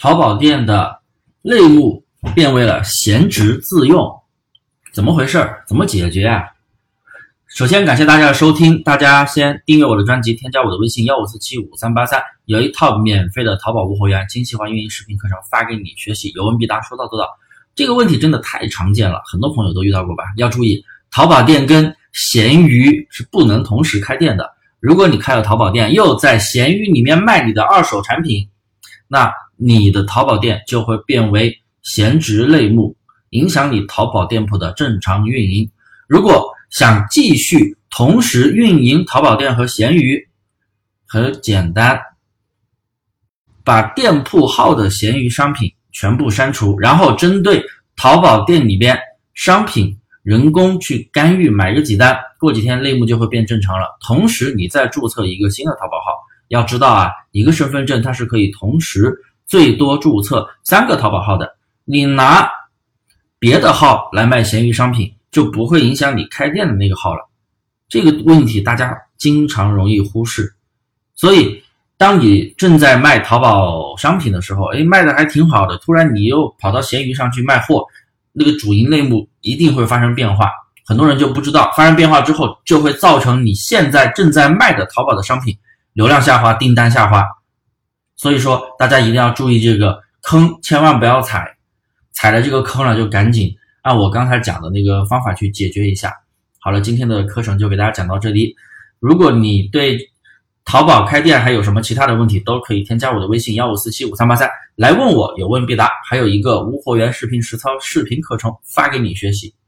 淘宝店的类目变为了闲置自用，怎么回事儿？怎么解决啊？首先感谢大家的收听，大家先订阅我的专辑，添加我的微信幺五四七五三八三，有一套免费的淘宝无货源精细化运营视频课程发给你学习，有问必答，说到做到。这个问题真的太常见了，很多朋友都遇到过吧？要注意，淘宝店跟闲鱼是不能同时开店的。如果你开了淘宝店，又在闲鱼里面卖你的二手产品，那你的淘宝店就会变为闲置类目，影响你淘宝店铺的正常运营。如果想继续同时运营淘宝店和闲鱼，很简单，把店铺号的闲鱼商品全部删除，然后针对淘宝店里边商品人工去干预买个几单，过几天类目就会变正常了。同时，你再注册一个新的淘宝号，要知道啊，一个身份证它是可以同时最多注册三个淘宝号的。你拿别的号来卖闲鱼商品。就不会影响你开店的那个号了，这个问题大家经常容易忽视。所以，当你正在卖淘宝商品的时候，哎，卖的还挺好的，突然你又跑到闲鱼上去卖货，那个主营类目一定会发生变化。很多人就不知道，发生变化之后，就会造成你现在正在卖的淘宝的商品流量下滑、订单下滑。所以说，大家一定要注意这个坑，千万不要踩，踩了这个坑了就赶紧。按我刚才讲的那个方法去解决一下。好了，今天的课程就给大家讲到这里。如果你对淘宝开店还有什么其他的问题，都可以添加我的微信幺五四七五三八三来问我，有问必答。还有一个无货源视频实操视频课程发给你学习。